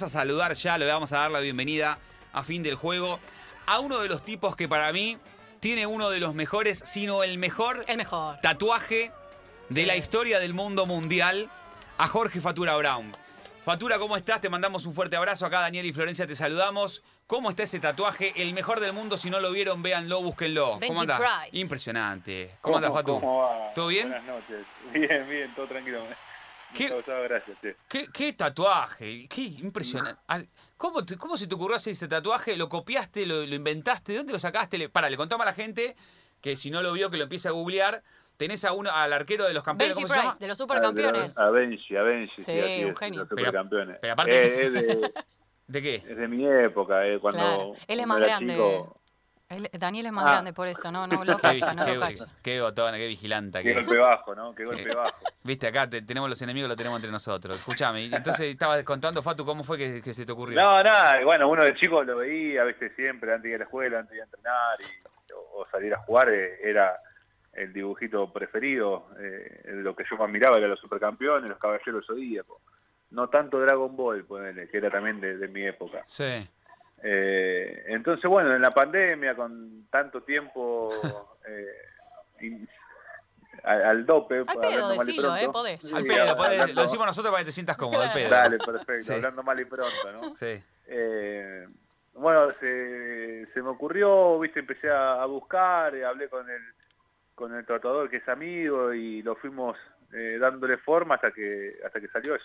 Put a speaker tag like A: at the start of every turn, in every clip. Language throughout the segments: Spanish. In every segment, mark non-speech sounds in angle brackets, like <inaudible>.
A: Vamos a saludar ya, le vamos a dar la bienvenida a fin del juego a uno de los tipos que para mí tiene uno de los mejores, sino el mejor
B: El mejor.
A: tatuaje de la historia del mundo mundial, a Jorge Fatura Brown. Fatura, ¿cómo estás? Te mandamos un fuerte abrazo. Acá Daniel y Florencia te saludamos. ¿Cómo está ese tatuaje? El mejor del mundo. Si no lo vieron, véanlo, búsquenlo.
B: Benji
A: ¿Cómo?
B: Price.
A: Impresionante. ¿Cómo anda, Fatu?
C: ¿Cómo va?
A: ¿Todo bien?
C: Buenas noches. Bien, bien, todo tranquilo.
A: ¿Qué?
C: Muchas gracias, gracias. sí.
A: ¿Qué, qué tatuaje? Qué impresionante. ¿Cómo, te- ¿Cómo se te ocurrió hacer ese tatuaje? ¿Lo copiaste? ¿Lo, lo inventaste? ¿De dónde lo sacaste? Le, para, le contamos a la gente que si no lo vio, que lo empiece a googlear. Tenés a uno, al arquero de los campeones.
B: Benji
A: ¿Cómo se llama?
B: Price, de los supercampeones.
C: A Benji, a Benji.
B: Sí,
C: es,
B: un genio.
C: Los supercampeones.
A: pero aparte-
C: Eh, es, de, <laughs>
A: ¿De qué?
C: es de mi época, eh, cuando.
B: Claro. Él es más grande.
C: chico.
B: Él- Daniel es más
C: Ah.
B: grande por eso, no, no lo <laughs>
A: Qué,
B: cacha, no
A: qué-
B: lo cacha.
A: qué botona, qué vigilanta
C: Qué
A: que es.
C: golpe bajo, ¿no? Qué golpe bajo.
A: Viste, acá te- tenemos los enemigos, lo tenemos entre nosotros. Escuchame, y entonces estabas contando, Fatu, ¿cómo fue que, que se te ocurrió?
C: No, nada, bueno, uno de chico lo veía, viste, siempre, antes de ir a la escuela, antes de ir a entrenar y, o, o salir a jugar, eh, era el dibujito preferido, eh, lo que yo más miraba era los supercampeones, los caballeros zodíacos. No tanto Dragon Ball, ponele, que era también de, de mi época.
A: Sí.
C: Eh, entonces, bueno, en la pandemia, con tanto tiempo <laughs> eh, in- al, al dope.
B: Al
C: hablando
B: pedo,
C: mal y
B: decilo,
C: pronto.
B: eh, podés.
C: Sí,
A: Al pedo, podés- lo decimos nosotros para que te sientas cómodo, al pedo.
C: Dale, perfecto,
A: Sí.
C: hablando mal y pronto, ¿no?
A: Sí.
C: Eh, bueno, se, se me ocurrió, viste, empecé a, a buscar, eh, hablé con el con el tratador que es amigo y lo fuimos eh, dándole forma hasta que hasta que salió eso.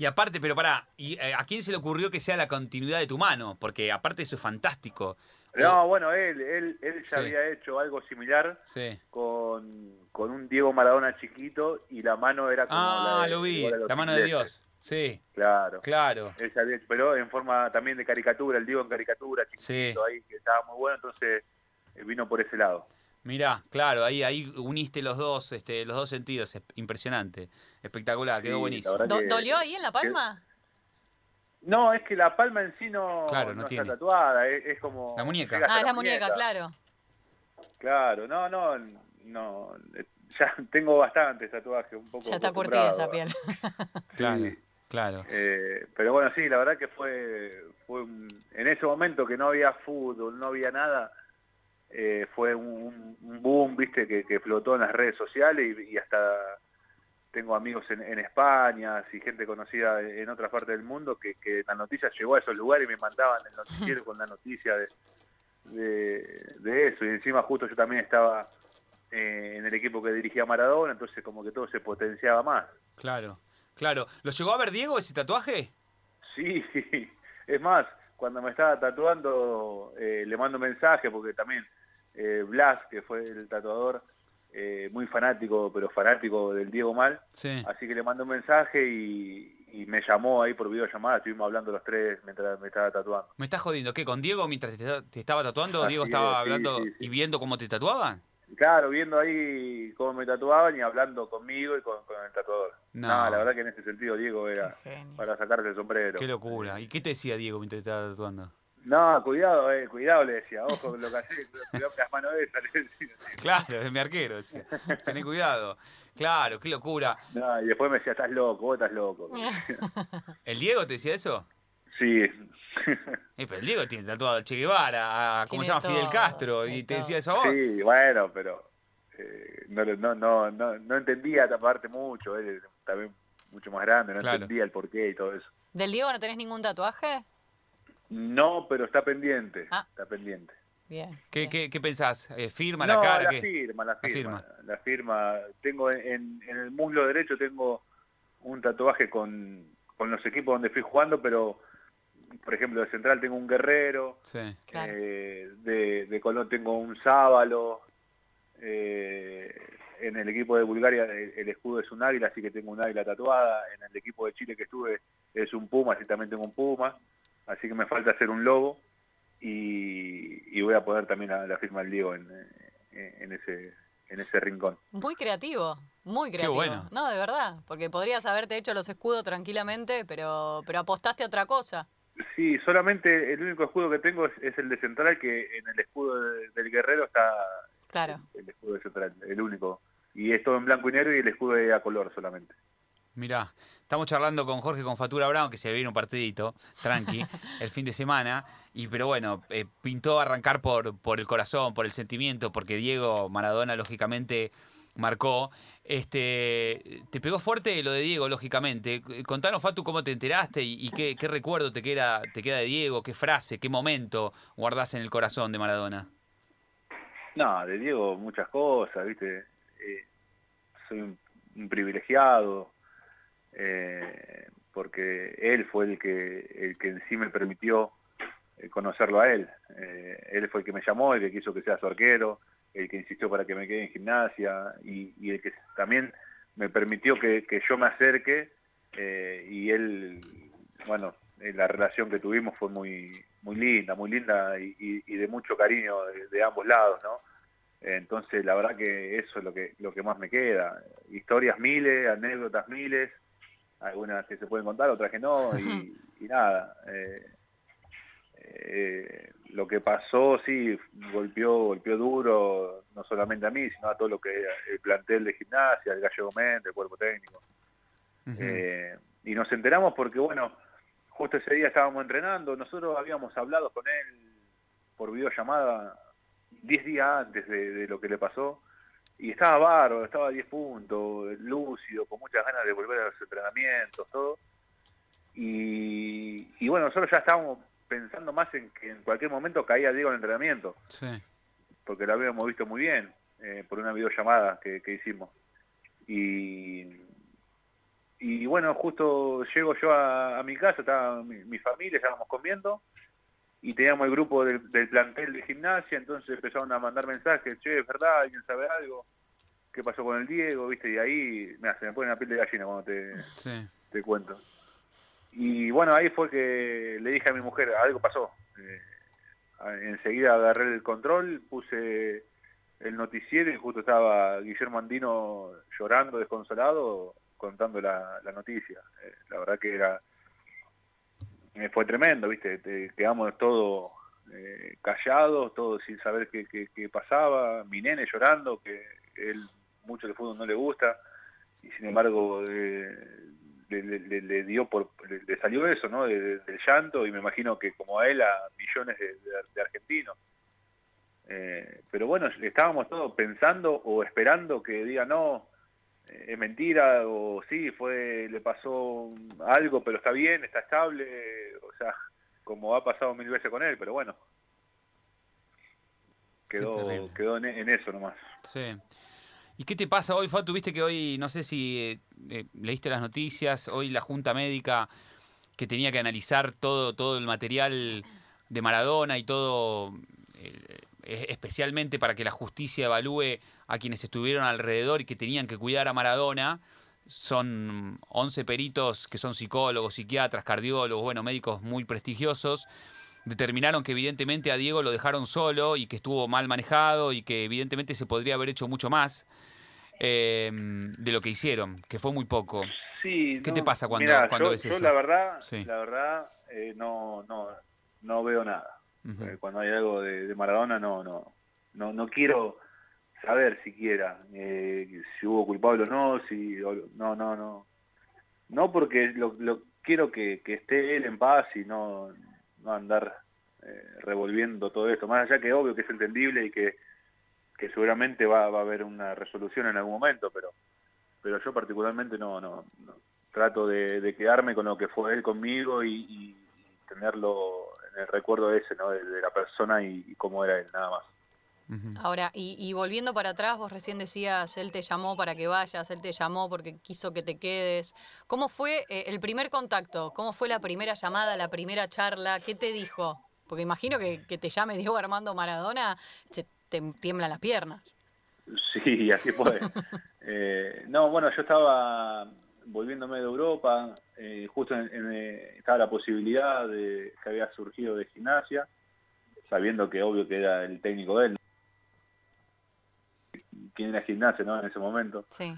A: Y aparte, pero pará, ¿y eh, a quién se le ocurrió que sea la continuidad de tu mano? Porque aparte eso es fantástico.
C: No, bueno, él él, él ya
A: Sí.
C: había hecho algo similar
A: Sí.
C: con, con un Diego Maradona chiquito y la mano era como
A: Ah,
C: la de,
A: lo vi, la mano de. Dios. Sí,
C: Claro.
A: claro.
C: Él ya había hecho, pero en forma también de caricatura, el Diego en caricatura, chiquito ahí, que estaba muy bueno, entonces eh, vino por ese lado.
A: Mirá, claro, ahí, ahí uniste los dos, este, los dos sentidos. Es impresionante. Espectacular, quedó
C: Sí,
A: buenísimo.
C: la que-
B: ¿Dolió ahí en la palma?
C: No, es que la palma en sí no,
A: Claro, no
C: no
A: tiene.
C: está tatuada, es, es como...
A: La muñeca.
B: Ah, es la muñeca, claro.
C: Claro, no, no, no, eh, ya tengo bastantes tatuajes, un poco
B: Ya está curtida esa piel.
A: Claro,
C: Sí.
A: claro.
C: Eh, pero bueno, sí, la verdad que fue, fue un- en ese momento que no había fútbol, no había nada, eh, fue un, un boom, viste, que, que flotó en las redes sociales y, y hasta tengo amigos en, en España y gente conocida en otras partes del mundo que, que la noticia llegó a esos lugares y me mandaban el noticiero con la noticia de, de, de eso. Y encima justo yo también estaba eh, en el equipo que dirigía Maradona, entonces como que todo se potenciaba más.
A: Claro, claro. ¿Lo llegó a ver Diego ese tatuaje?
C: Sí, <laughs> es más, cuando me estaba tatuando eh, le mando mensaje porque también eh, Blas, que fue el tatuador, eh, muy fanático, pero fanático del Diego Mal,
A: Sí.
C: así que le mando un mensaje y, y me llamó ahí por videollamada, estuvimos hablando los tres mientras me estaba tatuando.
A: ¿Me estás jodiendo? ¿Qué? ¿Con Diego mientras te, te estaba tatuando?
C: Así
A: ¿Diego
C: es,
A: estaba hablando
C: sí, sí.
A: y viendo cómo te tatuaban?
C: Claro, viendo ahí cómo me tatuaban y hablando conmigo y con, con el tatuador.
A: No.
C: No. la verdad que en ese sentido Diego era para sacarse el sombrero.
A: Qué locura. ¿Y qué te decía Diego mientras te estaba tatuando?
C: No, cuidado, eh, cuidado, le decía, ojo con lo que haces, cuidado con las manos de esas, le decía.
A: Claro, es mi arquero. decía. Tené cuidado. Claro, qué locura.
C: No, y después me decía, estás loco, vos estás loco. <laughs>
A: ¿El Diego te decía eso?
C: sí.
A: Eh, pero el Diego tiene tatuado a Che Guevara, a, ¿cómo se llama? Fidel Castro. ¿Y te decía eso a vos?
C: sí, bueno, pero eh, no, no, no, no, no entendía esta parte mucho, él es también mucho más grande, no
A: Claro.
C: entendía el porqué y todo eso.
B: ¿Del Diego no tenés ningún tatuaje?
C: No, pero está pendiente,
B: Ah.
C: está pendiente.
B: Bien.
A: ¿Qué,
B: bien.
A: qué, qué pensás? Eh, ¿Firma
C: no,
A: la cara?
C: la firma, la
A: La
C: firma, la firma. Tengo en, en el muslo derecho tengo un tatuaje con, con los equipos donde fui jugando, pero por ejemplo de central tengo un guerrero,
A: Sí.
B: Claro.
C: Eh, de, de Colón tengo un sábalo. eh, en el equipo de Bulgaria el, el escudo es un águila, así que tengo un águila tatuada. En el equipo de Chile que estuve es un puma, así también tengo un puma. Así que me falta hacer un logo y, y voy a poner también la, la firma del Diego en, eh, en ese en ese rincón.
B: Muy creativo, muy creativo.
A: bueno.
B: No, de verdad, porque podrías haberte hecho los escudos tranquilamente, pero, pero apostaste a otra cosa.
C: Sí, solamente el único escudo que tengo es, es el de central, que en el escudo de- del guerrero está
B: Claro.
C: el escudo de central, el único. Y es todo en blanco y negro y el escudo es a color solamente.
A: Mirá, estamos charlando con Jorge con Fatura Brown, que se viene un partidito, tranqui, <laughs> el fin de semana. Y pero bueno, eh, pintó arrancar por, por el corazón, por el sentimiento, porque Diego Maradona, lógicamente, marcó. Este, te pegó fuerte lo de Diego, lógicamente. Contanos, Fatu, cómo te enteraste y, y qué, qué recuerdo te queda, te queda de Diego, qué frase, qué momento guardás en el corazón de Maradona.
C: No, de Diego muchas cosas, ¿viste? Eh, soy un, un privilegiado, eh, porque él fue el que, el que en sí me permitió eh, conocerlo a él. Eh, él fue el que me llamó, el que quiso que sea su arquero, el que insistió para que me quede en gimnasia y, el que también me permitió que, yo me acerque eh, y él, bueno, la relación que tuvimos fue muy muy linda, muy linda y, y, y de mucho cariño de, de, ambos lados, ¿no? Entonces, la verdad que eso es lo que lo que más me queda. Historias miles, anécdotas miles, algunas que se pueden contar, otras que no, <laughs> y, y nada. Eh, eh, lo que pasó, sí, golpeó, golpeó duro, no solamente a mí, sino a todo lo que el plantel de gimnasia, el Gallego Méndez, el cuerpo técnico. Uh -huh. eh, y nos enteramos porque, bueno, justo ese día estábamos entrenando, nosotros habíamos hablado con él por videollamada 10 días antes de, de, lo que le pasó, y estaba bárbaro, estaba a 10 puntos, lúcido, con muchas ganas de volver a los entrenamientos, todo. Y, y bueno, nosotros ya estábamos pensando más en que en cualquier momento caía Diego en el entrenamiento.
A: Sí.
C: Porque lo habíamos visto muy bien eh, por una videollamada que, que hicimos. Y, y bueno, justo llego yo a, a mi casa, estaba mi, mi, familia, estábamos comiendo y teníamos el grupo del, del, plantel de gimnasia, entonces empezaron a mandar mensajes, che, es verdad, alguien sabe algo, qué pasó con el Diego, viste, y ahí, mira, se me pone la piel de gallina cuando te, sí. te cuento. Y bueno, ahí fue que le dije a mi mujer, algo pasó. Eh, enseguida agarré el control, puse el noticiero y justo estaba Guillermo Andino llorando, desconsolado, contando la, la noticia. Eh, la verdad que era fue tremendo, ¿viste? Te, quedamos todos eh, callados, todos sin saber qué, pasaba. Mi nene llorando, que él mucho de fútbol no le gusta, y sin embargo eh, le, le, le, dio por le, salió eso no de, del llanto y me imagino que como a él a millones de, de argentinos eh, pero bueno estábamos todos pensando o esperando que diga no es mentira o sí fue le pasó algo pero está bien está estable o sea como ha pasado mil veces con él pero bueno. Quedó quedó en, en eso nomás.
A: Sí. ¿Y qué te pasa hoy, Fatu? Tuviste que hoy, no sé si eh, leíste las noticias, hoy la Junta Médica que tenía que analizar todo, todo el material de Maradona y todo, eh, especialmente para que la justicia evalúe a quienes estuvieron alrededor y que tenían que cuidar a Maradona. Son 11 peritos que son psicólogos, psiquiatras, cardiólogos, bueno, médicos muy prestigiosos. Determinaron que evidentemente a Diego lo dejaron solo y que estuvo mal manejado y que evidentemente se podría haber hecho mucho más eh, de lo que hicieron, que fue muy poco.
C: Sí,
A: ¿Qué
C: no,
A: te pasa cuando,
C: mirá,
A: cuando
C: yo,
A: ves
C: yo
A: eso?
C: la verdad,
A: sí.
C: la verdad eh, no, no, no veo nada. Eh, cuando hay algo de, Maradona no, no, no, no quiero saber siquiera eh, si hubo culpable o no, si no, no, no, no porque lo, lo quiero que, que, esté él en paz y no, no andar eh, revolviendo todo esto. Más allá que obvio que es entendible y que que seguramente va, va, a haber una resolución en algún momento, pero pero yo particularmente no, no, no. trato de, de, quedarme con lo que fue él conmigo y, y, tenerlo en el recuerdo ese, ¿no? De, de la persona y, y, cómo era él, nada más.
B: Ahora, y, y, volviendo para atrás, vos recién decías, él te llamó para que vayas, él te llamó porque quiso que te quedes. ¿Cómo fue eh, el primer contacto? ¿Cómo fue la primera llamada, la primera charla? ¿Qué te dijo? Porque imagino que, que te llame Diego Armando Maradona, se, te tiemblan las piernas.
C: Sí, así fue. <laughs> eh, no, bueno, yo estaba volviéndome de Europa, eh, justo en, en, eh, estaba la posibilidad de que había surgido de gimnasia, sabiendo que obvio que era el técnico de él, quién era gimnasia, ¿no? En ese momento.
B: Sí.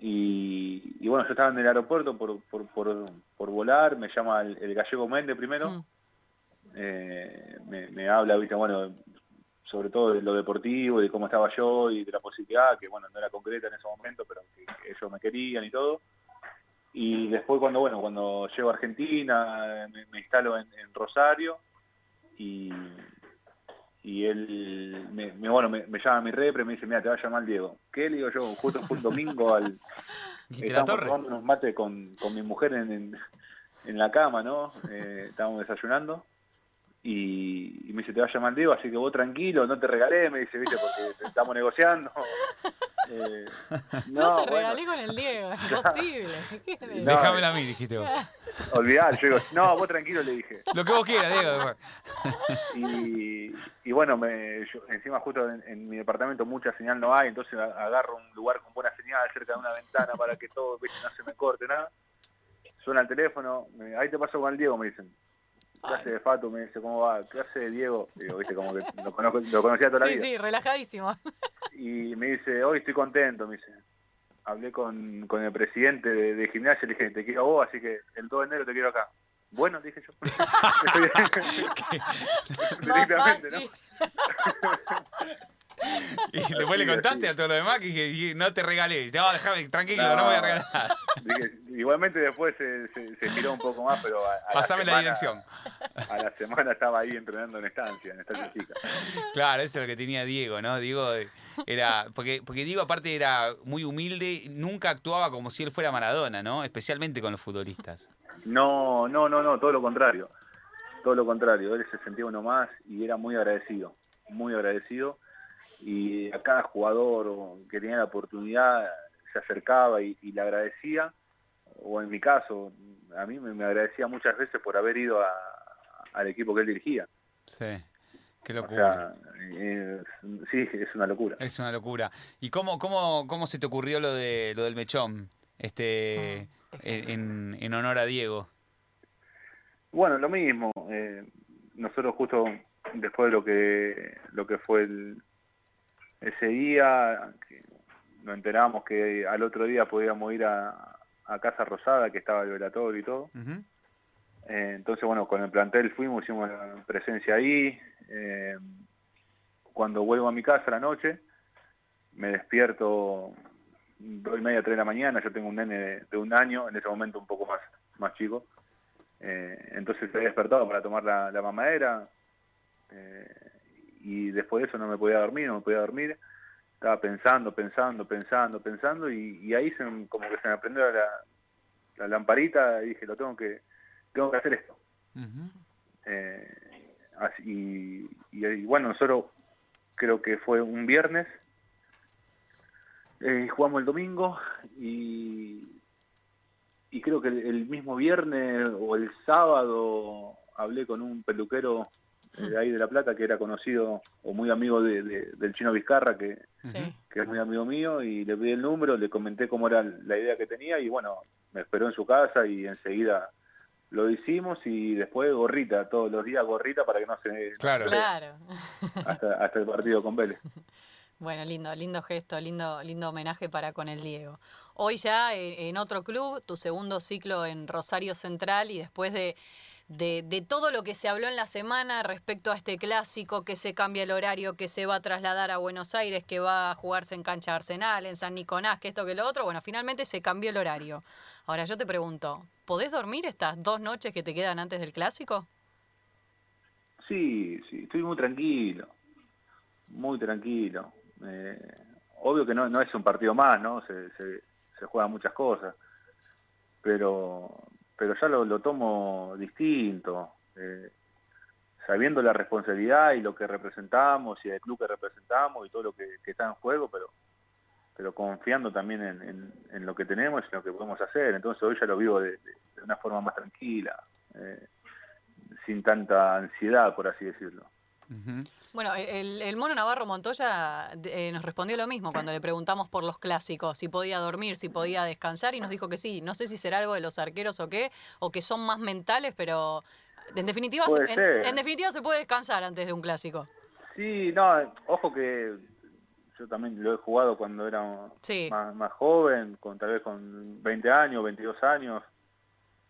C: Y, y, bueno, yo estaba en el aeropuerto por, por, por, por volar, me llama el, el, gallego Méndez primero, mm. eh, me, me habla, viste, bueno, sobre todo de lo deportivo, de cómo estaba yo y de la posibilidad, que bueno, no era concreta en ese momento, pero que, que ellos me querían y todo. Y después cuando, bueno, cuando llego a Argentina, me, instalo en, Rosario y, y él, me, bueno, me, llama a mi repre, me dice, mira, te va a llamar Diego. ¿Qué? Le digo yo, justo fue un domingo al... <laughs> Estamos tomando unos mates con, con mi mujer en, en, la cama, ¿no? Eh, estábamos desayunando y, me dice, te va a llamar Diego, así que vos tranquilo, no te regalé, me dice, viste, porque estamos negociando. <laughs>
B: Eh, no, te regalé con el Diego, <laughs> imposible.
A: Déjamela a mí, dijiste vos. <laughs>
C: Olvidar, yo digo, no, vos tranquilo, le dije.
A: Lo que vos quieras, Diego.
C: y, y bueno, me, encima justo en, mi departamento mucha señal no hay, entonces agarro un lugar con buena señal cerca de una ventana para que todo no se me corte nada. Suena el teléfono, ahí te paso con el Diego, me dicen. ¿Qué hace de Fato? Me dice, ¿cómo va? ¿Qué hace de Diego? Digo, viste, como que lo, conozco, lo conocía toda la vida.
B: Sí, sí, relajadísimo.
C: Y me dice, hoy estoy contento, me dice. Hablé con, con el presidente de, de gimnasia, le dije, te quiero a vos, así que el 2 de enero te quiero acá. Bueno, dije yo. <laughs> <laughs>
B: Directamente, ¿no? <laughs> <laughs>
A: Y después le contaste a todo lo demás que, no te regalé. Te a dejar tranquilo, no, voy a regalar. <laughs>
C: igualmente después se, se, giró un poco más, pero. A,
A: Pasame la, dirección.
C: A la semana estaba ahí entrenando en estancia, en estancia chica.
A: Claro, eso es lo que tenía Diego, ¿no? Diego era. Porque, porque Diego, aparte, era muy humilde, nunca actuaba como si él fuera Maradona, ¿no? Especialmente con los futbolistas.
C: No, no, no, no, todo lo contrario. Todo lo contrario. Él se sentía uno más y era muy agradecido. Muy agradecido y a cada jugador que tenía la oportunidad se acercaba y, le agradecía, o en mi caso, a mí me, agradecía muchas veces por haber ido al equipo que él dirigía.
A: Sí. Qué locura.
C: sí, es una locura.
A: Es una locura. ¿Y cómo, cómo, cómo se te ocurrió lo de lo del mechón este ah. en, en honor a Diego?
C: Bueno, lo mismo. Eh, nosotros justo después de lo que lo que fue el, ese día nos enteramos que al otro día podíamos ir a, Casa Rosada, que estaba el velatorio y todo. Eh, entonces, bueno, con el plantel fuimos, hicimos presencia ahí. Eh, cuando vuelvo a mi casa la noche, me despierto dos y media, tres de la mañana, yo tengo un nene de, un año, en ese momento un poco más, más chico. Eh, entonces se había despertado para tomar la, la mamadera y después de eso no me podía dormir, no me podía dormir. Estaba pensando, pensando, pensando, pensando y, ahí se, como que se me prendió la, lamparita y dije, lo tengo que, tengo que hacer esto. Eh, así, y, bueno, nosotros creo que fue un viernes, eh, jugamos el domingo y, y creo que el mismo viernes o el sábado hablé con un peluquero de ahí de La Plata, que era conocido o muy amigo de, del chino Vizcarra, que, que es muy amigo mío, y le pedí el número, le comenté cómo era la idea que tenía, y bueno, me esperó en su casa y enseguida lo hicimos y después gorrita, todos los días gorrita para que no se...
B: Claro, claro.
C: Hasta, hasta el partido con Vélez. <laughs>
B: Bueno, lindo, lindo gesto, lindo, lindo homenaje para con el Diego. Hoy ya eh, en otro club, tu segundo ciclo en Rosario Central y después de de, todo lo que se habló en la semana respecto a este clásico, que se cambia el horario, que se va a trasladar a Buenos Aires, que va a jugarse en cancha Arsenal, en San Nicolás, que esto, que lo otro. Bueno, finalmente se cambió el horario. Ahora yo te pregunto, ¿podés dormir estas dos noches que te quedan antes del clásico?
C: Sí, sí, estoy muy tranquilo, muy tranquilo. Eh, obvio que no, no es un partido más, ¿no? Se, se, se juegan muchas cosas, pero pero ya lo, tomo distinto, eh, sabiendo la responsabilidad y lo que representamos y el club que representamos y todo lo que, está en juego, pero pero confiando también en, lo que tenemos y en lo que podemos hacer. Entonces hoy ya lo vivo de, una forma más tranquila, eh, sin tanta ansiedad, por así decirlo.
B: Bueno, el, mono Navarro Montoya eh, nos respondió lo mismo cuando le preguntamos por los clásicos, si podía dormir, si podía descansar, y nos dijo que sí. No sé si será algo de los arqueros o qué, o que son más mentales, pero en definitiva, en, definitiva se puede descansar antes de un clásico.
C: Sí, no, ojo que yo también lo he jugado cuando era más, joven, con tal vez con 20 años, 22 años,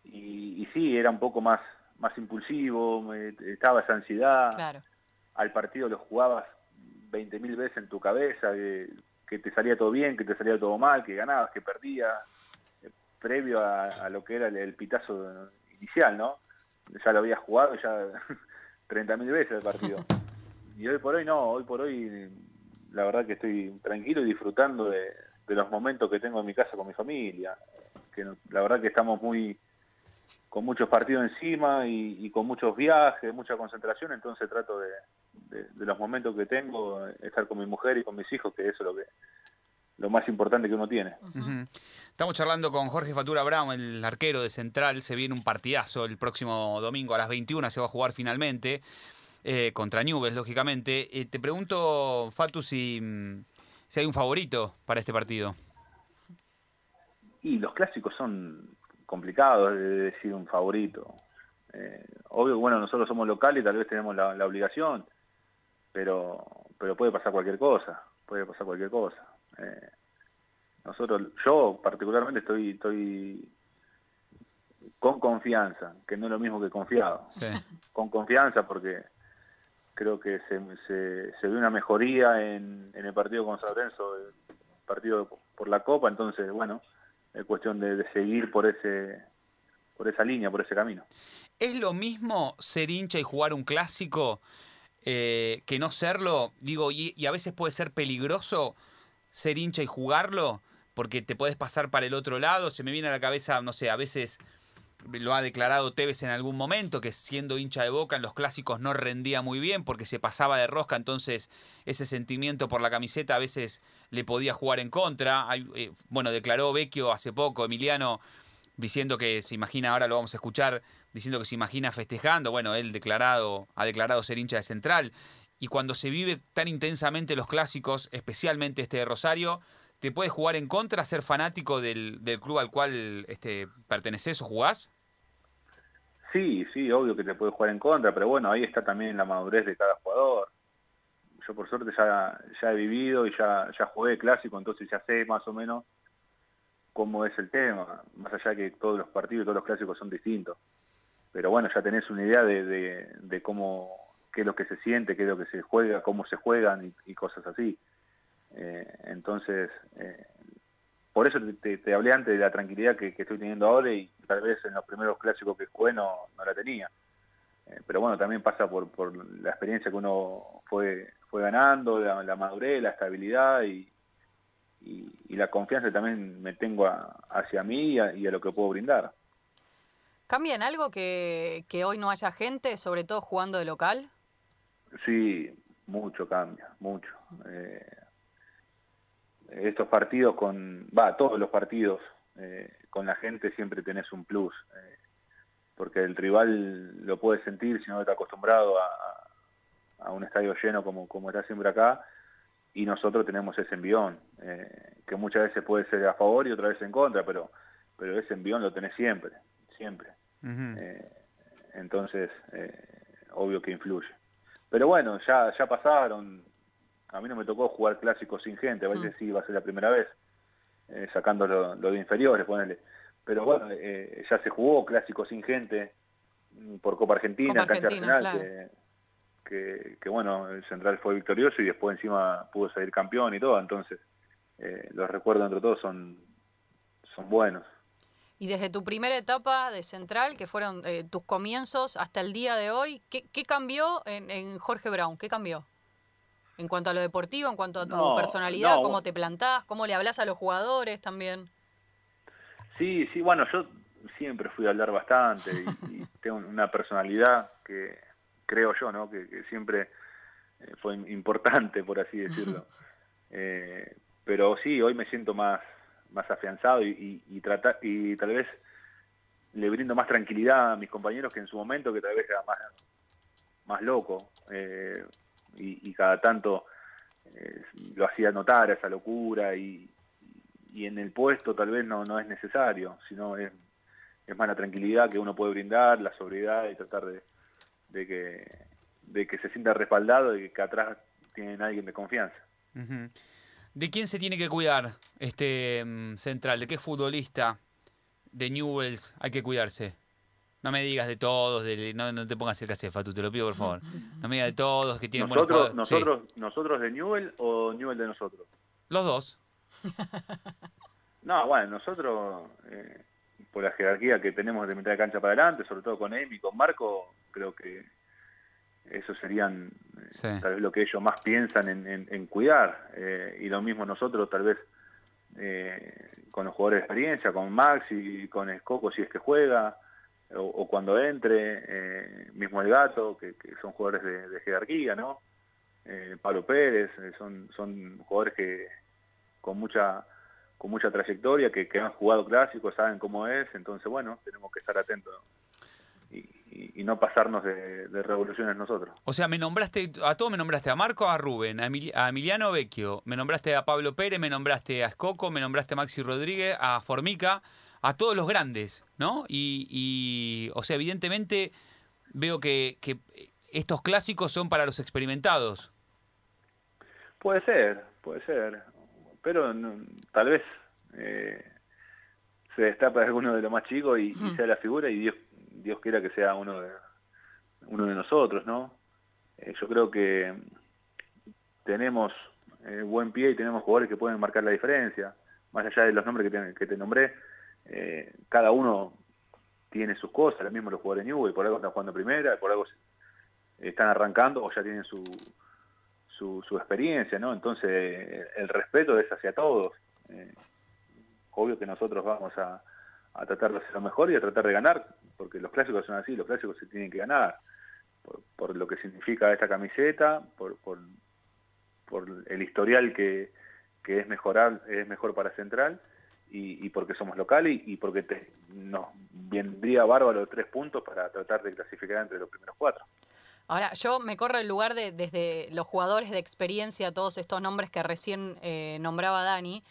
C: y, y sí, era un poco más, más impulsivo, estaba esa ansiedad.
B: Claro
C: al partido lo jugabas 20.000 veces en tu cabeza, que, te salía todo bien, que te salía todo mal, que ganabas, que perdías. previo a, lo que era el, pitazo inicial, ¿no? Ya lo había jugado ya <laughs> 30.000 veces el partido. <laughs> Y hoy por hoy no, hoy por hoy la verdad que estoy tranquilo y disfrutando de, los momentos que tengo en mi casa con mi familia. Que la verdad que estamos muy con muchos partidos encima y, con muchos viajes, mucha concentración, entonces trato de, los momentos que tengo, estar con mi mujer y con mis hijos, que eso es lo que lo más importante que uno tiene.
A: Estamos charlando con Jorge Fatura Brown, el arquero de Central. Se viene un partidazo el próximo domingo a las 21, se va a jugar finalmente. Eh, contra Nubes, lógicamente. Eh, te pregunto, Fatu, si, si hay un favorito para este partido.
C: Y los clásicos son complicados de decir un favorito. Eh, obvio, bueno, nosotros somos locales y tal vez tenemos la, obligación, pero, pero puede pasar cualquier cosa, puede pasar cualquier cosa. nosotros, yo particularmente estoy, estoy con confianza, que no es lo mismo que confiado. Con confianza porque creo que se, se, se ve una mejoría en, en, el partido con San Lorenzo, el partido por la Copa, entonces, bueno, es cuestión de, seguir por ese por esa línea, por ese camino.
A: ¿Es lo mismo ser hincha y jugar un clásico eh, que no serlo? Digo, y, y, a veces puede ser peligroso ser hincha y jugarlo, porque te puedes pasar para el otro lado. Se me viene a la cabeza, no sé, a veces lo ha declarado Tevez en algún momento, que siendo hincha de boca en los clásicos no rendía muy bien porque se pasaba de rosca, entonces ese sentimiento por la camiseta a veces le podía jugar en contra. Eh, bueno, declaró Vecchio hace poco, Emiliano, diciendo que se imagina, ahora lo vamos a escuchar, diciendo que se imagina festejando. Bueno, él declarado, ha declarado ser hincha de Central. Y cuando se vive tan intensamente los clásicos, especialmente este de Rosario, ¿Te puedes jugar en contra, ser fanático del, club al cual este, perteneces o jugás?
C: Sí, sí, obvio que te puedes jugar en contra, pero bueno, ahí está también la madurez de cada jugador. Yo por suerte ya, ya he vivido y ya, ya jugué clásico, entonces ya sé más o menos cómo es el tema, más allá que todos los partidos, todos los clásicos son distintos. Pero bueno, ya tenés una idea de, de, cómo, qué es lo que se siente, qué es lo que se juega, cómo se juegan y cosas así. Eh, entonces, eh, por eso te, hablé antes de la tranquilidad que, estoy teniendo ahora y tal vez en los primeros clásicos que jugué no, la tenía. Eh, pero bueno, también pasa por, por la experiencia que uno fue, fue ganando, la, madurez, la estabilidad y, y, la confianza que también me tengo hacia mí y a, lo que puedo brindar.
B: ¿Cambia en algo que, que hoy no haya gente, sobre todo jugando de local?
C: Sí, mucho cambia, mucho. Eh, estos partidos con, va, todos los partidos eh, con la gente siempre tenés un plus, eh, porque el rival lo puede sentir si no está acostumbrado a, a, un estadio lleno como, como está siempre acá, y nosotros tenemos ese envión, eh, que muchas veces puede ser a favor y otras veces en contra, pero, pero ese envión lo tenés siempre, siempre. entonces, obvio que influye. Pero bueno, ya, ya pasaron a mí no me tocó jugar clásicos sin gente, a veces mm. sí va a ser la primera vez, eh, sacando lo, de inferiores, ponerle. Pero bueno, eh, ya se jugó clásicos sin gente mm, por Copa Argentina, Copa cancha que, que, bueno, el Central fue victorioso y después encima pudo salir campeón y todo, entonces eh, los recuerdos entre todos son, son buenos.
B: Y desde tu primera etapa de Central, que fueron tus comienzos, hasta el día de hoy, ¿qué, qué cambió en, en Jorge Brown? ¿Qué cambió? En cuanto a lo deportivo, en cuanto a tu personalidad, cómo te plantás, cómo le hablas a los jugadores también.
C: Sí, sí, bueno, yo siempre fui a hablar bastante y, tengo una personalidad que creo yo, ¿no? Que, siempre eh, fue importante, por así decirlo. <laughs> Eh, pero sí, hoy me siento más, más afianzado y, y, y tal vez le brindo más tranquilidad a mis compañeros que en su momento, que tal vez era más, más loco. Eh, y, cada tanto eh, lo hacía notar esa locura y, en el puesto tal vez no, no es necesario, sino es, es más la tranquilidad que uno puede brindar, la sobriedad y tratar de, de, que, de que se sienta respaldado y que atrás tienen alguien de confianza.
A: ¿De quién se tiene que cuidar este mm, central? ¿De qué futbolista de Newells hay que cuidarse? No me digas de todos, de, no, te pongas el casefa, tú te lo pido por favor. No me digas de todos que tienen
C: nosotros, buenos nosotros, ¿Nosotros de Newell o Newell de nosotros?
A: Los dos. <laughs>
C: no, bueno, nosotros, eh, por la jerarquía que tenemos de mitad de cancha para adelante, sobre todo con Emi, con Marco, creo que eso serían eh, tal vez lo que ellos más piensan en, cuidar. Eh, y lo mismo nosotros, tal vez eh, con los jugadores de experiencia, con Max y con Escoco si es que juega, o, cuando entre, mismo el gato, que, son jugadores de, jerarquía, ¿no? Pablo Pérez, son, son jugadores que con mucha con mucha trayectoria, que, que han jugado clásicos, saben cómo es, entonces bueno, tenemos que estar atentos y, no pasarnos de, revoluciones nosotros.
A: O sea, me nombraste, a todos me nombraste, a Marco, a Rubén, a, Emiliano Vecchio, me nombraste a Pablo Pérez, me nombraste a Escoco, me nombraste a Maxi Rodríguez, a Formica, a todos los grandes, ¿no? Y, o sea, evidentemente veo que, estos clásicos son para los experimentados.
C: Puede ser, puede ser, pero tal vez eh, se destapa alguno de los más chicos y, y sea la figura y Dios Dios quiera que sea uno de, uno de nosotros, ¿no? Eh, yo creo que tenemos eh, buen pie y tenemos jugadores que pueden marcar la diferencia. Más allá de los nombres que te, que te nombré, eh, cada uno tiene sus cosas, lo mismo los jugadores de y por algo están jugando primera, por algo están arrancando o ya tienen su, su, experiencia, ¿no? Entonces, el respeto es hacia todos. obvio que nosotros vamos a, a tratar de hacer lo mejor y a tratar de ganar, porque los clásicos son así, los clásicos se tienen que ganar, por, lo que significa esta camiseta, por, por, el historial que, que es, mejorar, es mejor para Central, y, porque somos locales y, porque nos vendría bárbaro tres puntos para tratar de clasificar entre los primeros cuatro.
B: Ahora, yo me corro el lugar de desde los jugadores de experiencia, todos estos nombres que recién eh, nombraba Dani,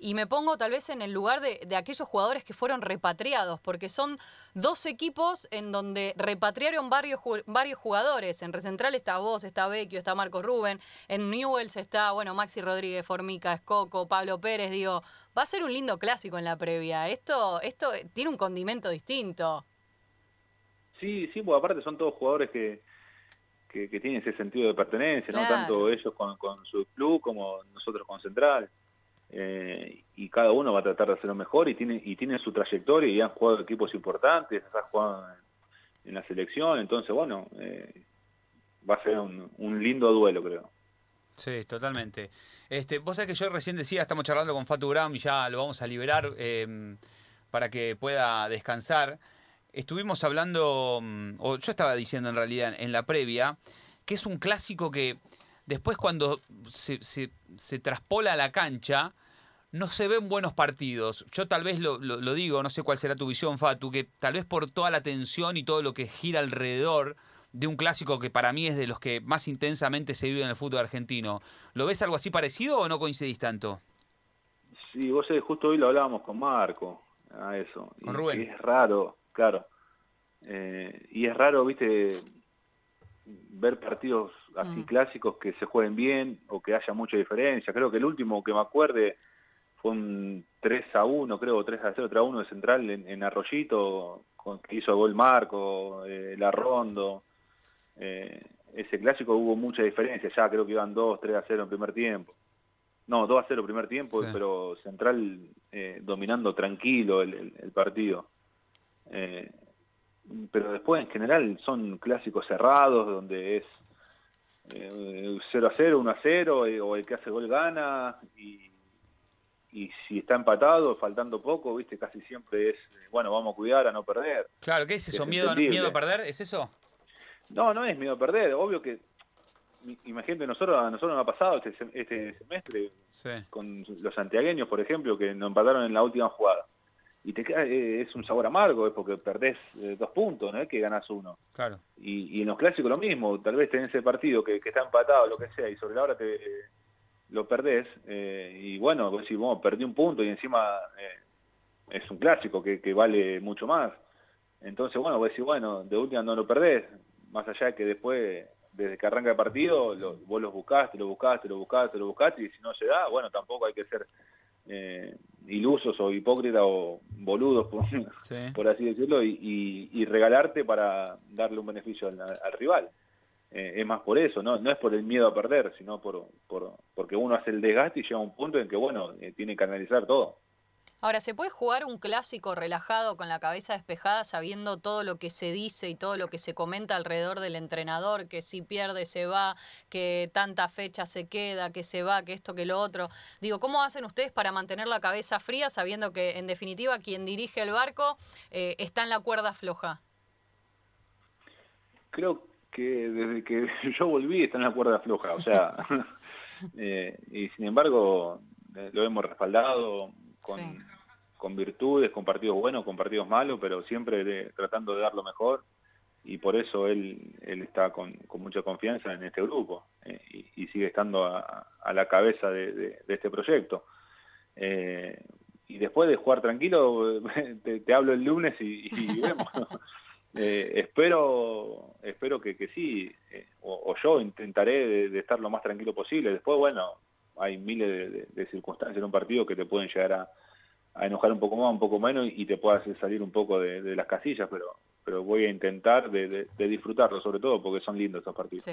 B: y me pongo tal vez en el lugar de, aquellos jugadores que fueron repatriados, porque son dos equipos en donde repatriaron varios, varios jugadores. En Recentral está vos, está Vecchio, está Marco Rubén, en Newells está, bueno, Maxi Rodríguez, Formica, Escoco, Pablo Pérez, digo, va a ser un lindo clásico en la previa. Esto, esto tiene un condimento distinto.
C: Sí, sí, pues aparte son todos jugadores que, que, tienen ese sentido de pertenencia, no tanto ellos con, con su club como nosotros con Central. Eh, y cada uno va a tratar de hacerlo mejor y tiene y tiene su trayectoria y han jugado equipos importantes, han jugado en, la selección, entonces bueno, eh, va a ser un, lindo duelo creo.
A: Sí, totalmente. Este, vos sabés que yo recién decía, estamos charlando con Fatu Brown y ya lo vamos a liberar em, para que pueda descansar. Estuvimos hablando, mm, o yo estaba diciendo en realidad en la previa, que es un clásico que después cuando se, se, se traspola a la cancha, no se ven buenos partidos. Yo tal vez lo, lo, digo, no sé cuál será tu visión, Fatu, que tal vez por toda la tensión y todo lo que gira alrededor de un clásico que para mí es de los que más intensamente se vive en el fútbol argentino. ¿Lo ves algo así parecido o no coincidís tanto?
C: Sí, vos sabés, justo hoy lo hablábamos con Marco, a eso.
A: Con Rubén.
C: Y es raro, claro. Eh, y es raro, viste, ver partidos así mm. clásicos que se jueguen bien o que haya mucha diferencia. Creo que el último que me acuerde fue un 3 a 1, creo, 3 a 0, 3 a 1 de Central en, Arroyito, con, que hizo gol Marco, eh, La Rondo. Eh, ese clásico hubo mucha diferencia, ya creo que iban 2, 3 a 0 en primer tiempo. No, 2 a 0 primer tiempo, pero Central eh, dominando tranquilo el, el partido. Eh, pero después en general son clásicos cerrados donde es eh, 0 a 0, 1 a 0 eh, o el que hace gol gana y, y si está empatado, faltando poco, viste, casi siempre es, bueno, vamos a cuidar a no perder.
A: Claro, ¿qué es eso? ¿Miedo, ¿Miedo a perder? ¿Es eso?
C: No, no es miedo a perder, obvio que imagínate, nosotros, a nosotros nos ha pasado este, este semestre con los santiagueños, por ejemplo, que nos empataron en la última jugada y te queda, eh, es un sabor amargo, es porque perdés eh, dos puntos, no es que ganás uno.
A: Claro.
C: Y, y, en los clásicos lo mismo, tal vez tenés ese partido que, está empatado, lo que sea, y sobre la hora te lo perdés, eh, y bueno, vos decís, bueno, perdí un punto y encima es un clásico que, que, vale mucho más. Entonces, bueno, vos decís, bueno, de última no lo perdés, más allá de que después, desde que arranca el partido, lo, vos los buscaste, lo buscaste, lo buscaste, lo buscaste, y si no se da, bueno, tampoco hay que ser eh, ilusos o hipócritas o boludos, por, <laughs> así decirlo, y, regalarte para darle un beneficio al, rival. Eh, es más por eso, ¿no? no es por el miedo a perder, sino por, por porque uno hace el desgaste y llega a un punto en que, bueno, eh, tiene que analizar todo.
B: Ahora, ¿se puede jugar un clásico relajado con la cabeza despejada sabiendo todo lo que se dice y todo lo que se comenta alrededor del entrenador, que si pierde se va, que tanta fecha se queda, que se va, que esto, que lo otro? Digo, ¿cómo hacen ustedes para mantener la cabeza fría sabiendo que en definitiva quien dirige el barco eh, está en la cuerda floja?
C: Creo que desde que <laughs> yo volví está en la cuerda floja, o sea, <laughs> eh, y sin embargo eh, lo hemos respaldado con, virtudes, con partidos buenos, con partidos malos, pero siempre tratando de dar lo mejor y por eso él, él está con, mucha confianza en este grupo eh, y, sigue estando a, la cabeza de, este proyecto. Eh, y después de jugar tranquilo, <laughs> te, hablo el lunes y, <laughs> vemos. Eh, espero espero que, que sí, o, yo intentaré de, estar lo más tranquilo posible. Después, bueno, hay miles de, circunstancias en un partido que te pueden llegar a, enojar un poco más, un poco menos y te puede hacer salir un poco de, las casillas, pero pero voy a intentar de, disfrutarlo sobre todo porque son lindos esos partidos.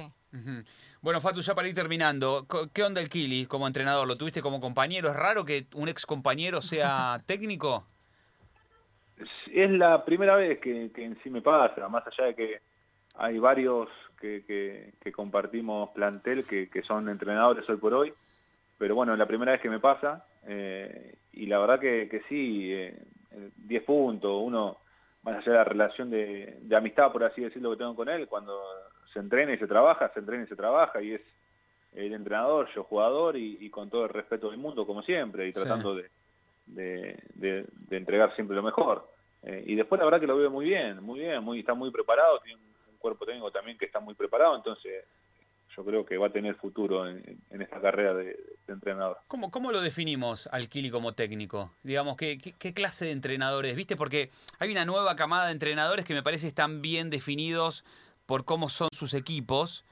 A: Bueno, Fatu, ya para ir terminando, ¿qué onda el Kili como entrenador? ¿Lo tuviste como compañero? ¿Es raro que un ex compañero sea <laughs> técnico?
C: Es la primera vez que, en sí me pasa, más allá de que hay varios que, compartimos plantel que, que son entrenadores hoy por hoy pero bueno, es la primera vez que me pasa eh, y la verdad que, que sí, 10 eh, puntos, uno, más allá de la relación de, amistad, por así decirlo, que tengo con él, cuando se entrena y se trabaja, se entrena y se trabaja y es el entrenador, yo jugador y, con todo el respeto del mundo, como siempre, y tratando de, de, entregar siempre lo mejor. Eh, y después la verdad que lo veo muy bien, muy bien, muy, está muy preparado, tiene un cuerpo técnico también que está muy preparado, entonces yo creo que va a tener futuro en, esta carrera de, entrenador.
A: ¿Cómo, ¿Cómo, lo definimos al Kili como técnico? Digamos, ¿qué, ¿qué, clase de entrenadores? ¿Viste? Porque hay una nueva camada de entrenadores que me parece están bien definidos por cómo son sus equipos.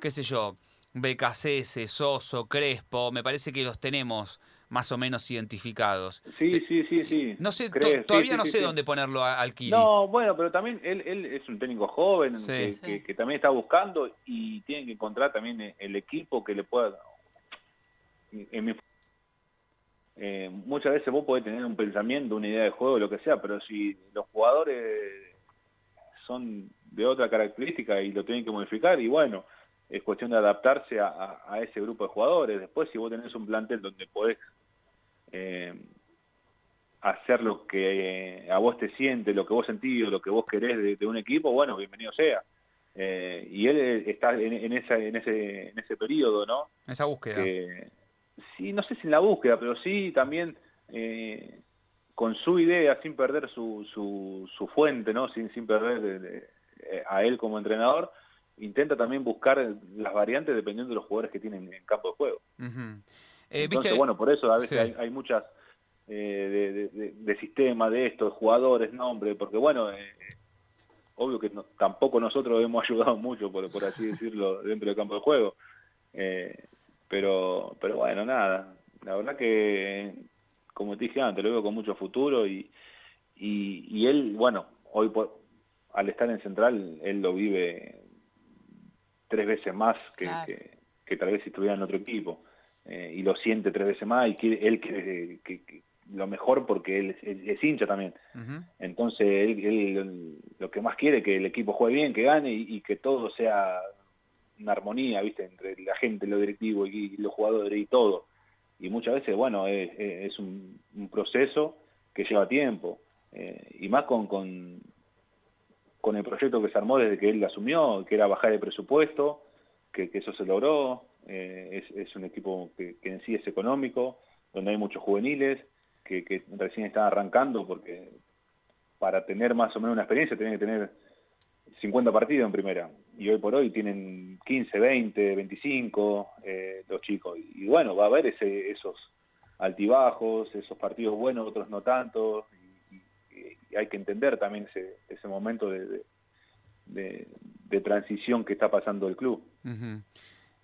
A: ¿Qué sé yo? BKCS, Soso, Crespo, me parece que los tenemos más o menos identificados.
C: Sí, sí, sí, sí.
A: No sé, todavía no sé dónde ponerlo al Kili.
C: No, bueno, pero también él, él es un técnico joven que, también está buscando y tiene que encontrar también el equipo que le pueda... En eh, muchas veces vos podés tener un pensamiento, una idea de juego, lo que sea, pero si los jugadores son de otra característica y lo tienen que modificar, y bueno, es cuestión de adaptarse a, a, ese grupo de jugadores. Después, si vos tenés un plantel donde podés eh, hacer lo que a vos te siente, lo que vos sentís, lo que vos querés de, un equipo, bueno, bienvenido sea. Eh, y él está en, esa, en, ese, en ese periodo, ¿no?
A: Esa búsqueda.
C: sí, no sé si en la búsqueda, pero sí también eh, con su idea, sin perder su, su, su fuente, ¿no? Sin, sin perder a él como entrenador, intenta también buscar las variantes dependiendo de los jugadores que tienen en campo de juego. Eh, Entonces, bueno, por eso a veces hay, muchas eh, de, de, sistema de esto, de jugadores, nombre, porque bueno, eh, obvio que tampoco nosotros hemos <laughs> ayudado mucho, por, por así decirlo, dentro del campo de juego. pero, pero bueno, nada, la verdad que, como te dije antes, lo veo con mucho futuro y, y, él, bueno, hoy por, al estar en Central, él lo vive tres veces más que, que tal vez si estuviera en otro equipo. Eh, y lo siente tres veces más y quiere, él quiere que, lo mejor porque él es, hincha también. Entonces él, lo que más quiere es que el equipo juegue bien, que gane y, que todo sea una armonía, ¿viste? Entre la gente, lo directivo y, los jugadores y todo. Y muchas veces, bueno, es, un, proceso que lleva tiempo. Eh, y más con, con, con, el proyecto que se armó desde que él asumió, que era bajar el presupuesto, que, que eso se logró, eh, es, un equipo que, en sí es económico, donde hay muchos juveniles que, recién están arrancando porque para tener más o menos una experiencia tienen que tener 50 partidos en primera. Y hoy por hoy tienen 15, 20, 25 los chicos. Y, bueno, va a haber ese, esos altibajos, esos partidos buenos, otros no tanto. Y, hay que entender también ese, ese momento de, de, transición que está pasando el club.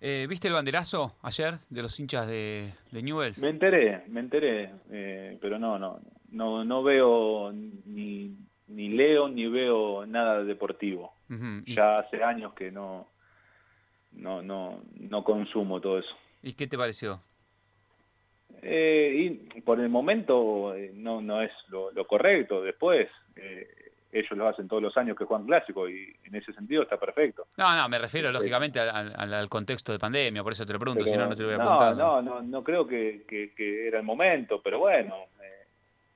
A: Eh, ¿Viste el banderazo ayer de los hinchas de, Newells?
C: Me enteré, me enteré, eh, pero no, no, no, no veo ni, ni leo ni veo nada deportivo. Ya hace años que no, no, no, no consumo todo eso.
A: ¿Y qué te pareció?
C: Eh, y por el momento eh, no, no es lo, lo correcto. Después, eh, ellos lo hacen todos los años que juegan clásico y en ese sentido está perfecto.
A: No, no, me refiero lógicamente al, al- al contexto de pandemia, por eso te lo pregunto, si
C: Pero
A: no, no te lo voy a
C: no,
A: preguntar.
C: no, no, no creo que, que- que era el momento, pero bueno, eh,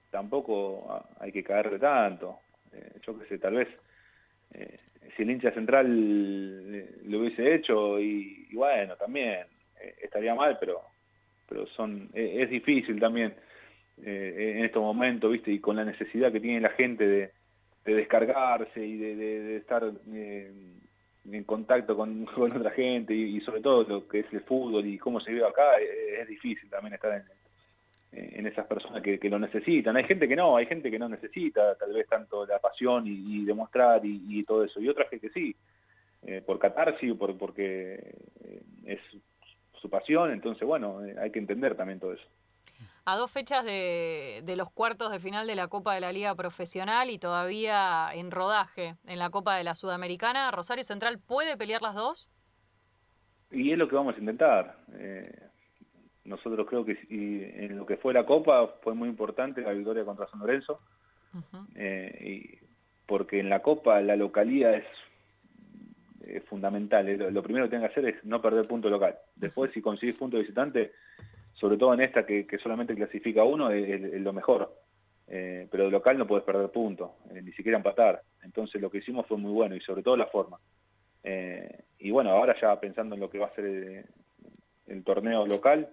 C: tampoco hay que caerle tanto. Eh, yo qué sé, tal vez eh, si el hincha central lo hubiese hecho y, y bueno, también eh, estaría mal, pero pero son eh, es difícil también eh, en estos momentos, ¿viste? Y con la necesidad que tiene la gente de, de descargarse y de, de- estar eh, en contacto con, <laughs> otra gente y, sobre todo lo que es el fútbol y cómo se vive acá, eh, es difícil también estar en, en esas personas que, que lo necesitan. Hay gente que no, hay gente que no necesita tal vez tanto la pasión y, demostrar y, todo eso, y otra gente que sí, eh, por catarsis por, porque eh, es su pasión, entonces bueno, eh, hay que entender también todo eso.
B: A dos fechas de, de los cuartos de final de la Copa de la Liga Profesional y todavía en rodaje en la Copa de la Sudamericana, ¿Rosario Central puede pelear las dos?
C: Y es lo que vamos a intentar. Eh, nosotros creo que si- en lo que fue la Copa fue muy importante la victoria contra San Lorenzo, eh, y porque en la Copa la localidad es, fundamental. Eh, Lo, primero que tienen que hacer es no perder punto local. Después, si conseguís punto visitante, sobre todo en esta que, que solamente clasifica uno, es, lo mejor. Eh, pero de local no puedes perder punto, eh, ni siquiera empatar. Entonces lo que hicimos fue muy bueno y sobre todo la forma. Eh, y bueno, ahora ya pensando en lo que va a ser el, el torneo local,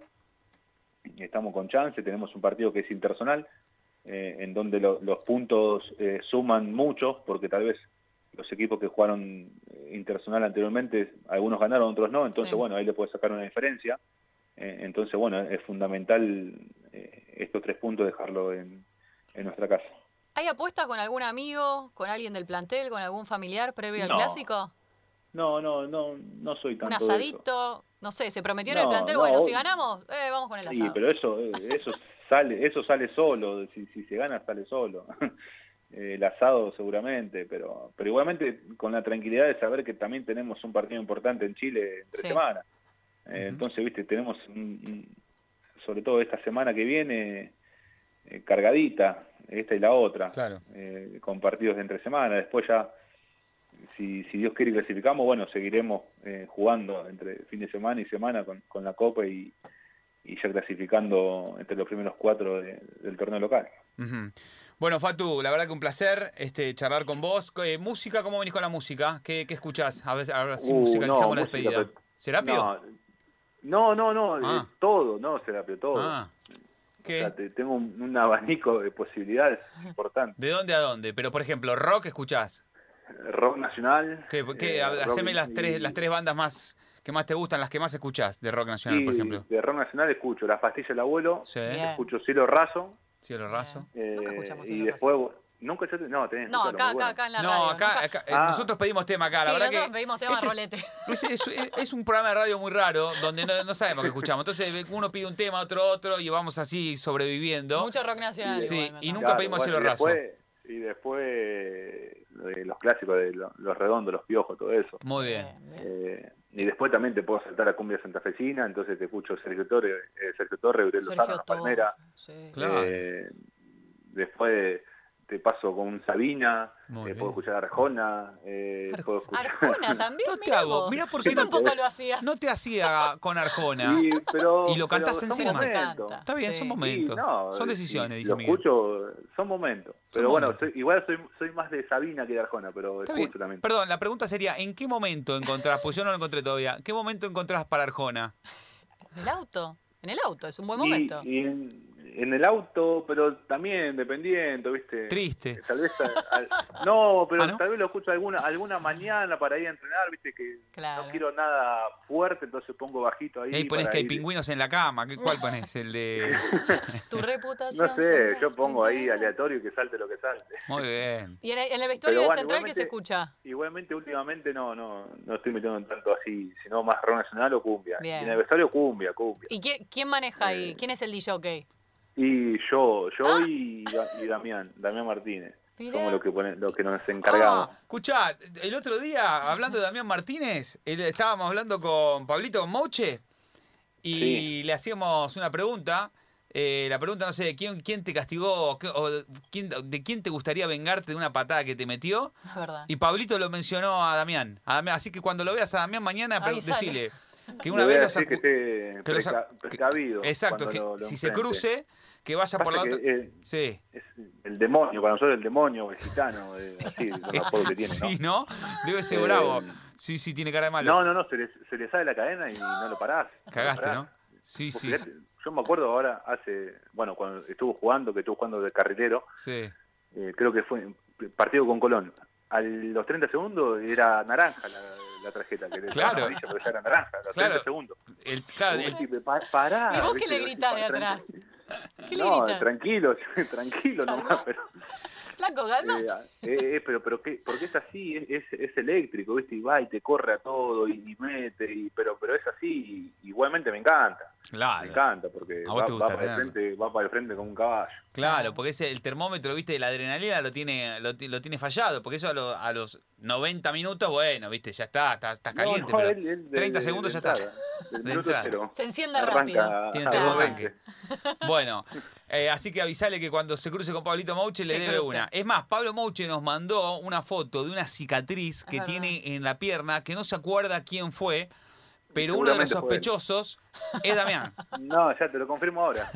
C: estamos con chance, tenemos un partido que es interzonal, eh, en donde lo- los puntos eh, suman mucho, porque tal vez los equipos que jugaron eh, interzonal anteriormente, algunos ganaron, otros no, entonces
B: Sí.
C: bueno, ahí le puede sacar una diferencia. Eh, entonces bueno, es fundamental eh, estos tres puntos dejarlo en, en nuestra casa.
B: ¿Hay apuestas con algún amigo, con alguien del plantel, con algún familiar previo al
C: No,
B: clásico?
C: No, no, no, no soy
B: ¿Un
C: de eso.
B: asadito? No sé, ¿se prometió en el plantel?
C: no,
B: bueno, si ganamos, eh, vamos con el
C: Sí,
B: asado.
C: pero eso, eh, eso sale, eso sale solo. Si, si se gana sale solo. <laughs> El asado seguramente, pero, pero igualmente con la tranquilidad de saber que también tenemos un partido importante en Chile entre
B: Sí.
C: Entonces, viste, tenemos sobre todo esta semana que viene eh, cargadita, esta y la otra,
A: Claro.
C: eh, con partidos de entre semana. Después ya, si, si Dios quiere y clasificamos, bueno, seguiremos eh, jugando entre fin de semana y semana con, con la Copa y, y ya clasificando entre los primeros cuatro de- del torneo local.
A: Ujú. Bueno, Fatu, la verdad que un placer este, charlar con vos. Eh, música, ¿cómo venís con la música? ¿Qué, qué escuchás? A ver, ahora sí
C: Uh,
A: musicalizamos
C: no,
A: la
C: música,
A: despedida.
C: pero-
A: ¿Serapio?
C: No, no, no, no,
A: Ah.
C: eh, todo, no, Serapio, todo.
A: Ah,
C: O
A: ¿qué?
C: sea, te- tengo un, un abanico de posibilidades importantes.
A: ¿De dónde a dónde? Pero, por ejemplo, rock escuchás.
C: Rock nacional.
A: ¿Qué, qué?
C: eh,
A: Haceme las
C: y-
A: tres, las tres bandas más que más te gustan, las que más escuchás de rock nacional, por ejemplo.
C: De rock nacional escucho Las pastillas del abuelo,
A: Sí,
C: escucho Cielo Raso.
A: Cielo Raso.
C: eh,
B: Nunca escuchamos
C: y después, nunca yo te- no, tenés
B: No, acá, acá,
C: bueno.
B: acá en la
A: No,
B: radio.
A: acá,
B: nunca-
A: acá, eh,
C: Ah.
A: nosotros pedimos tema acá, la
B: Sí,
A: verdad
B: nosotros
A: que
B: pedimos tema de
A: este
B: rolete. <laughs>
A: es, es- es- es un programa de radio muy raro donde no, no sabemos qué escuchamos. Entonces uno pide un tema, otro otro y vamos así sobreviviendo.
B: Mucho rock nacional.
A: Sí,
B: igual,
A: y nunca pedimos Cielo
C: y
A: Raso.
C: después- Y después eh, de los clásicos de lo- los redondos, los piojos, todo eso.
A: Muy bien.
C: Eh, y después también te puedo saltar a cumbia santafesina, entonces te escucho Sergio Torre, eh, Sergio Torre, Lozano, Palmera.
B: Sí.
A: Claro.
C: Eh, después te paso con Sabina, eh, puedo escuchar Arjona, eh,
A: Arjona.
C: puedo escuchar...
B: Arjona <laughs> también.
A: No te hago, mirá por qué no te-
B: lo hacía.
A: No te hacía con Arjona.
C: Sí, pero,
A: Y lo cantás encima.
C: Momentos.
A: Está bien,
B: Sí.
A: son
C: Sí,
A: momentos.
C: no,
A: son
C: sí,
A: decisiones, dice
C: lo
A: Miguel.
C: escucho, son momentos.
A: Son
C: Pero bueno,
A: momentos.
C: soy- igual soy, soy más de Sabina que de Arjona, pero
A: Está
C: escucho
A: bien.
C: también.
A: Perdón, la pregunta sería, ¿en qué momento encontrás? Pues yo no lo encontré todavía. ¿Qué momento encontrás para Arjona? <laughs>
B: ¿En el auto? En el auto, es un buen
C: Y-
B: momento.
C: Y, en, en el auto, pero también dependiendo, ¿viste?
A: Triste.
C: Tal vez a- a- <laughs> no, pero
A: ¿Ah, no?
C: tal vez lo escucho alguna alguna mañana para ir a entrenar, viste que
B: Claro.
C: no quiero nada fuerte, entonces pongo bajito ahí.
A: Y ahí pones
C: para
A: que hay pingüinos en la cama. ¿Qué- ¿Cuál pones? El de...
B: Tu <laughs> reputación.
C: No sé, yo pongo ahí aleatorio y que salte lo que salte.
A: Muy bien.
B: Y en el, en el vestuario de central, ¿qué se
C: igualmente-
B: escucha?
C: Igualmente, últimamente no no no estoy metiendo tanto así, sino más rock nacional o cumbia.
B: Bien.
C: Y en el vestuario cumbia, cumbia.
B: ¿Y quién, quién maneja ahí?
C: Eh,
B: ¿Quién es el DJ?
C: Y yo, yo
B: Ah.
C: y, y Damián, Damián Martínez.
B: Mirá.
C: Somos los que, pone- los que nos encargamos.
A: Ah, escuchá, el otro día, hablando de Damián Martínez, él- estábamos hablando con Pablito Mouche y
C: Sí.
A: le hacíamos una pregunta Eh, la pregunta, no sé, ¿quién, quién te castigó qué- o de quién, de quién te gustaría vengarte de una patada que te metió?
B: Es verdad.
A: Y Pablito lo mencionó a Damián. A Damián. Así que cuando lo veas a Damián mañana, decile que una vez lo
C: que esté
A: lo
C: precavido.
A: Exacto, que
C: lo- lo
A: si se cruce, que vaya por la otra.
C: que, eh,
A: Sí.
C: es el demonio, para nosotros el demonio, el gitano, eh, así, los <laughs> apodos que tiene, ¿no?
A: Sí, ¿no? Debe ser
C: Eh,
A: bravo. Sí, sí, tiene cara de malo.
C: No, no, no, se le, se le sale la cadena y no lo parás. no lo
A: Cagaste,
C: parás.
A: ¿no? Sí, sí.
C: yo me acuerdo ahora, hace, bueno, cuando estuvo jugando, que estuvo jugando de carrilero,
A: Sí.
C: eh, creo que fue partido con Colón. A los 30 segundos era naranja la, la tarjeta, que le
A: Claro.
C: amarilla, pero ya era naranja, a los
A: Claro.
C: 30 segundos.
A: El, claro, el-
C: vos decís, "Pa- pará.
B: ¿Y vos qué
C: ¿viste?
B: le gritás de atrás? ¿Qué le
C: No, tranquilo, <laughs> tranquilo nomás, pero...
B: Flaco.
C: Eh, eh, eh, pero pero qué, porque es así, es, es, es eléctrico, ¿viste? Y va y te corre a todo y, y mete, y, pero pero es así, y igualmente me encanta, me
A: claro.
C: encanta, porque va,
A: gusta
C: va para el frente, va para el frente como un caballo.
A: Claro, porque ese, el termómetro, viste, de la adrenalina lo tiene, lo, ti- lo tiene fallado, porque eso a, lo- a los 90 minutos, bueno, viste, ya está, estás, estás caliente,
C: No, no,
A: pero
C: él- él de-
A: 30
C: de-
A: segundos
C: de
A: ya está.
C: entrada,
A: entrada.
B: Se enciende
C: Arranca
B: rápido.
A: Tiene termotanque.
C: 20.
A: Bueno, eh, así que avisale que cuando se cruce con Pablito Mouche le
B: Se
A: debe
B: cruce.
A: una. Es más, Pablo Mouche nos mandó una foto de una cicatriz que
B: verdad.
A: tiene en la pierna, que no se acuerda quién fue, pero uno de los sospechosos es Damián. <laughs>
C: No, ya te lo confirmo ahora.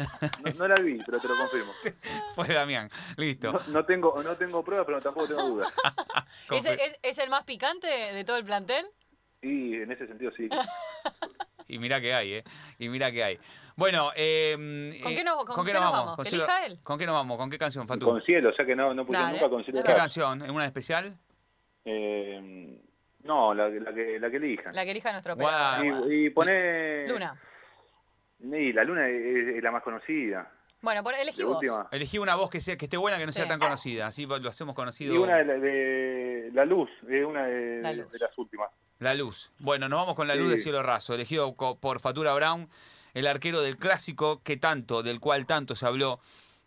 C: No, no la vi, pero te lo confirmo. <laughs>
A: Fue Damián. Listo.
C: No, no tengo no tengo pruebas, pero tampoco tengo dudas. <laughs>
B: ¿Es,
A: Confe-
B: es- es el más picante de todo el plantel?
C: Y en ese sentido sí.
A: Y mirá que hay, ¿eh? Y mirá que hay. Bueno, eh,
B: ¿Con
A: eh,
B: qué nos- con qué nos vamos?
A: ¿Con
B: ¿Que
A: cielo-? ¿Con qué nos vamos? ¿Con qué canción, Fatu?
C: Con cielo, ya que no, no pusieron nunca con cielo.
A: ¿Qué canción? ¿En una especial?
C: Eh, no, la, la que la que elijan.
B: La que elija nuestro operador.
C: Y, y pone.
B: Luna.
C: Y la luna es, es la más conocida.
B: Bueno, por, elegí
C: De
B: vos.
C: última.
A: Elegí una voz que sea que esté buena, que no sea tan conocida. Así lo hacemos conocido.
C: Y una de la, de la luz, es una de,
B: La
C: de-
B: Luz.
C: de las últimas.
A: La luz. Bueno, nos vamos con la luz de
C: Sí.
A: cielo raso, elegido por Fatura Brown, el arquero del clásico que tanto, del cual tanto se habló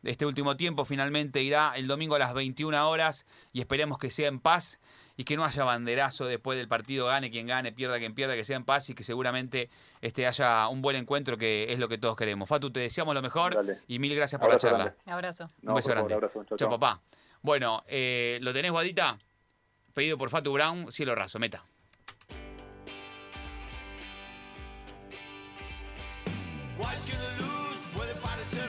A: este último tiempo. Finalmente irá el domingo a las 21 horas y esperemos que sea en paz y que no haya banderazo después del partido, gane quien gane, pierda quien pierda, que sea en paz y que seguramente este, haya un buen encuentro, que es lo que todos queremos. Fatu, te deseamos lo mejor
C: Dale.
A: y mil gracias por
C: Abrazo
A: la charla.
C: grande.
B: Un abrazo.
C: No,
A: un beso
C: favor,
A: grande.
C: abrazo. Chau,
A: papá. Bueno, eh, ¿lo tenés, Guadita? Pedido por Fatu Brown, cielo raso, meta.